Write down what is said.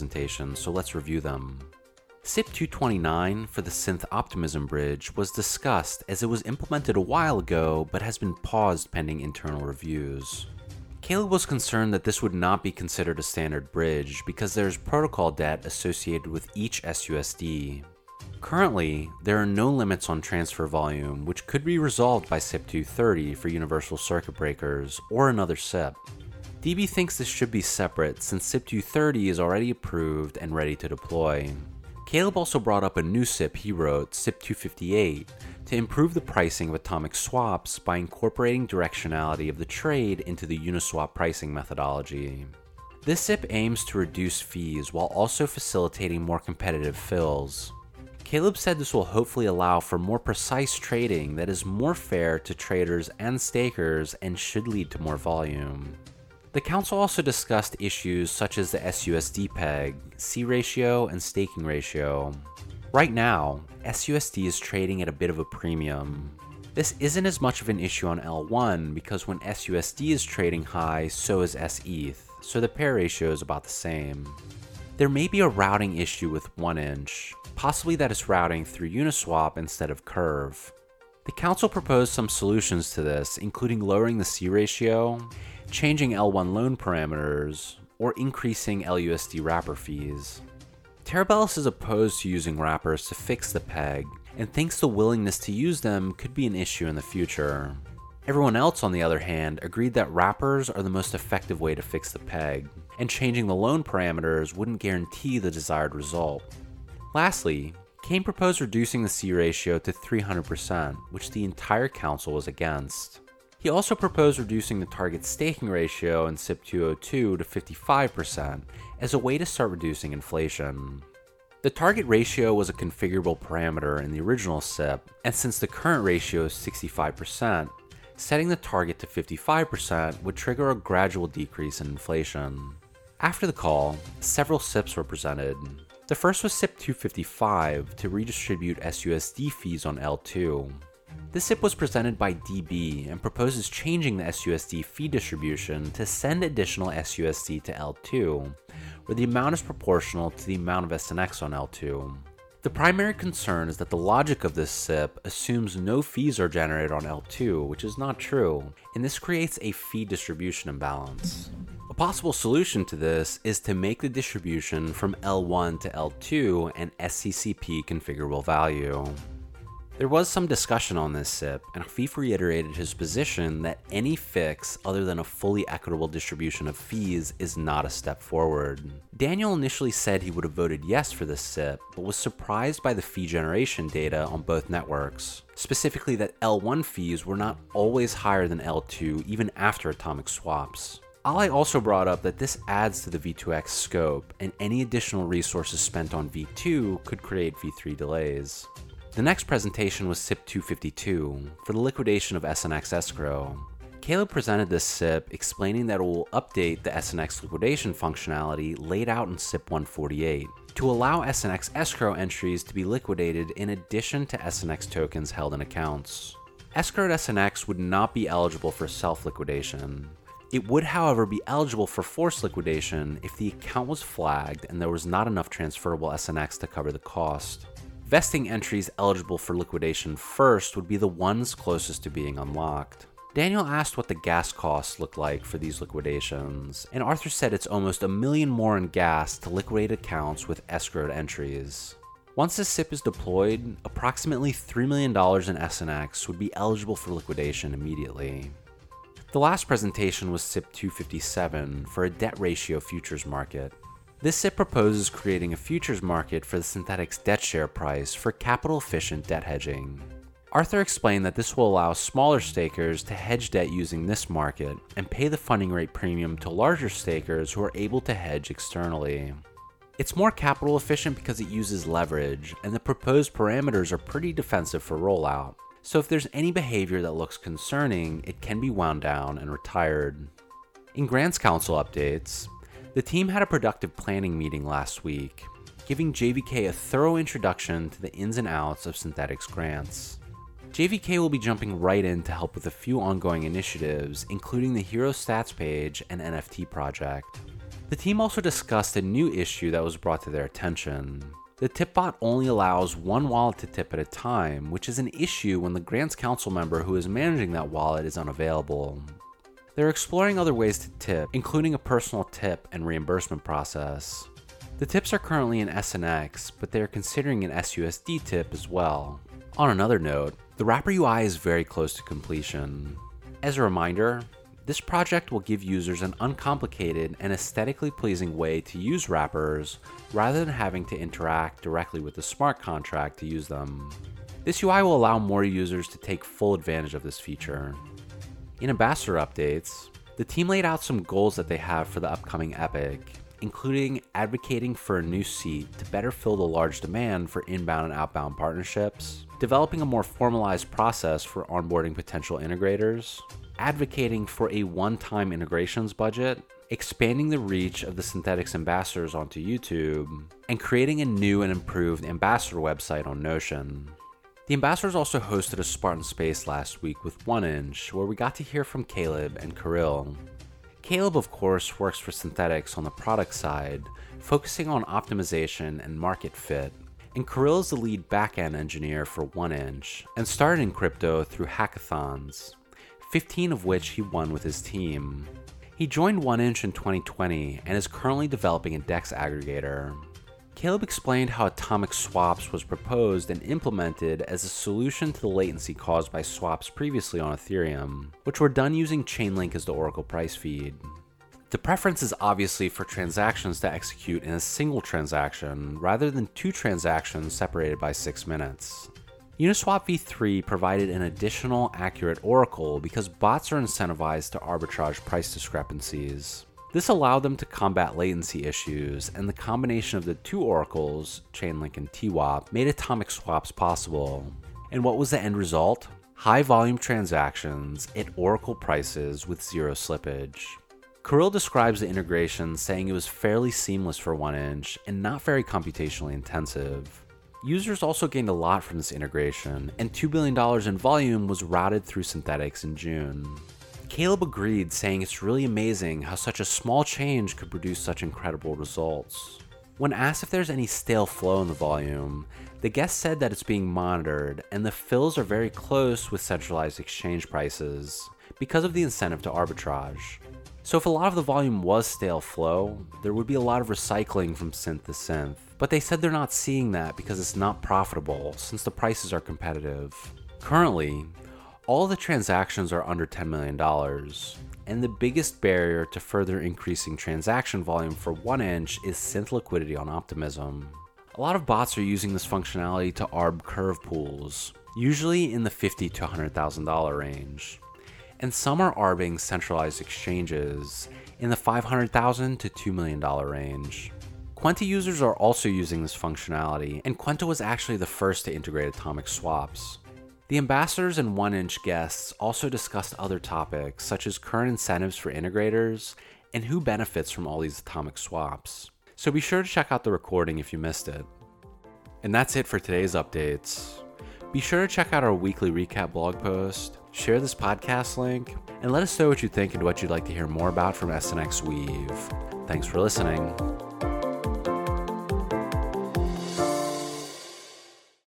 presentation, so let's review them. SIP 229 for the Synth Optimism Bridge was discussed as it was implemented a while ago but has been paused pending internal reviews. Caleb was concerned that this would not be considered a standard bridge because there is protocol debt associated with each SUSD. Currently, there are no limits on transfer volume, which could be resolved by SIP 230 for universal circuit breakers or another SIP. DB thinks this should be separate since SIP 230 is already approved and ready to deploy. Caleb also brought up a new SIP he wrote, SIP 258, to improve the pricing of atomic swaps by incorporating directionality of the trade into the Uniswap pricing methodology. This SIP aims to reduce fees while also facilitating more competitive fills. Caleb said this will hopefully allow for more precise trading that is more fair to traders and stakers and should lead to more volume. The council also discussed issues such as the SUSD peg, C ratio, and staking ratio. Right now, SUSD is trading at a bit of a premium. This isn't as much of an issue on L1 because when SUSD is trading high, so is SETH, so the pair ratio is about the same. There may be a routing issue with 1inch, possibly that it's routing through Uniswap instead of Curve. The council proposed some solutions to this, including lowering the C ratio, changing L1 loan parameters, or increasing LUSD wrapper fees. Terabellus is opposed to using wrappers to fix the peg, and thinks the willingness to use them could be an issue in the future. Everyone else, on the other hand, agreed that wrappers are the most effective way to fix the peg, and changing the loan parameters wouldn't guarantee the desired result. Lastly, Kain proposed reducing the C ratio to 300%, which the entire council was against. He also proposed reducing the target staking ratio in SIP 202 to 55% as a way to start reducing inflation. The target ratio was a configurable parameter in the original SIP, and since the current ratio is 65%, setting the target to 55% would trigger a gradual decrease in inflation. After the call, several SIPs were presented, the first was SIP 255 to redistribute SUSD fees on L2. This SIP was presented by DB and proposes changing the SUSD fee distribution to send additional SUSD to L2, where the amount is proportional to the amount of SNX on L2. The primary concern is that the logic of this SIP assumes no fees are generated on L2, which is not true, and this creates a fee distribution imbalance A possible solution to this is to make the distribution from L1 to L2 an SCCP configurable value. There was some discussion on this SIP, and Afif reiterated his position that any fix other than a fully equitable distribution of fees is not a step forward. Daniel initially said he would have voted yes for this SIP, but was surprised by the fee generation data on both networks. Specifically, that L1 fees were not always higher than L2 even after atomic swaps. Ali also brought up that this adds to the V2X scope, and any additional resources spent on V2 could create V3 delays. The next presentation was SIP 252 for the liquidation of SNX escrow. Caleb presented this SIP explaining that it will update the SNX liquidation functionality laid out in SIP 148 to allow SNX escrow entries to be liquidated in addition to SNX tokens held in accounts. Escrowed SNX would not be eligible for self liquidation, it would, however, be eligible for forced liquidation if the account was flagged and there was not enough transferable SNX to cover the cost. Vesting entries eligible for liquidation first would be the ones closest to being unlocked. Daniel asked what the gas costs look like for these liquidations, and Arthur said it's almost a million more in gas to liquidate accounts with escrowed entries. Once the SIP is deployed, approximately $3 million in SNX would be eligible for liquidation immediately. The last presentation was SIP 257 for a debt ratio futures market. This SIP proposes creating a futures market for the Synthetix debt share price for capital efficient debt hedging. Arthur explained that this will allow smaller stakers to hedge debt using this market and pay the funding rate premium to larger stakers who are able to hedge externally. It's more capital efficient because it uses leverage, and the proposed parameters are pretty defensive for rollout so if there's any behavior that looks concerning, it can be wound down and retired. In Grants Council updates, the team had a productive planning meeting last week, giving JVK a thorough introduction to the ins and outs of Synthetix grants. JVK will be jumping right in to help with a few ongoing initiatives, including the Hero Stats page and NFT project. The team also discussed a new issue that was brought to their attention. The tipbot only allows one wallet to tip at a time, which is an issue when the grants council member who is managing that wallet is unavailable. They're exploring other ways to tip, including a personal tip and reimbursement process. The tips are currently in SNX, but they are considering an SUSD tip as well. On another note, the wrapper UI is very close to completion. As a reminder, this project will give users an uncomplicated and aesthetically pleasing way to use wrappers rather than having to interact directly with the smart contract to use them. This UI will allow more users to take full advantage of this feature. In Ambassador updates, the team laid out some goals that they have for the upcoming Epic, including advocating for a new seat to better fill the large demand for inbound and outbound partnerships, developing a more formalized process for onboarding potential integrators, advocating for a one time integrations budget, expanding the reach of the Synthetix ambassadors onto YouTube, and creating a new and improved ambassador website on Notion. The ambassadors also hosted a Spartan Space last week with 1inch, where we got to hear from Caleb and Kirill. Caleb, of course, works for Synthetix on the product side, focusing on optimization and market fit. And Kirill is the lead backend engineer for 1inch and started in crypto through hackathons. 15 of which he won with his team. He joined 1inch in 2020 and is currently developing a DEX aggregator. Caleb explained how atomic swaps was proposed and implemented as a solution to the latency caused by swaps previously on Ethereum, which were done using Chainlink as the Oracle price feed. The preference is obviously for transactions to execute in a single transaction rather than two transactions separated by 6 minutes. Uniswap v3 provided an additional accurate oracle because bots are incentivized to arbitrage price discrepancies. This allowed them to combat latency issues, and the combination of the two oracles, Chainlink and TWAP, made atomic swaps possible. And what was the end result? High volume transactions at oracle prices with zero slippage. Kirill describes the integration saying it was fairly seamless for 1inch and not very computationally intensive. Users also gained a lot from this integration, and $2 billion in volume was routed through Synthetix in June. Caleb agreed, saying it's really amazing how such a small change could produce such incredible results. When asked if there's any stale flow in the volume, the guest said that it's being monitored and the fills are very close with centralized exchange prices because of the incentive to arbitrage. So, if a lot of the volume was stale flow, there would be a lot of recycling from synth to synth. But they said they're not seeing that because it's not profitable since the prices are competitive. Currently, all the transactions are under $10 million, and the biggest barrier to further increasing transaction volume for 1inch is synth liquidity on Optimism. A lot of bots are using this functionality to arb curve pools, usually in the 50 to $100,000 range and some are arbing centralized exchanges in the 500,000 to $2 million range. Kwenta users are also using this functionality, and Kwenta was actually the first to integrate atomic swaps. The ambassadors and 1inch guests also discussed other topics, such as current incentives for integrators and who benefits from all these atomic swaps. So be sure to check out the recording if you missed it. And that's it for today's updates. Be sure to check out our weekly recap blog post, share this podcast link, and let us know what you think and what you'd like to hear more about from SNX Weave. Thanks for listening.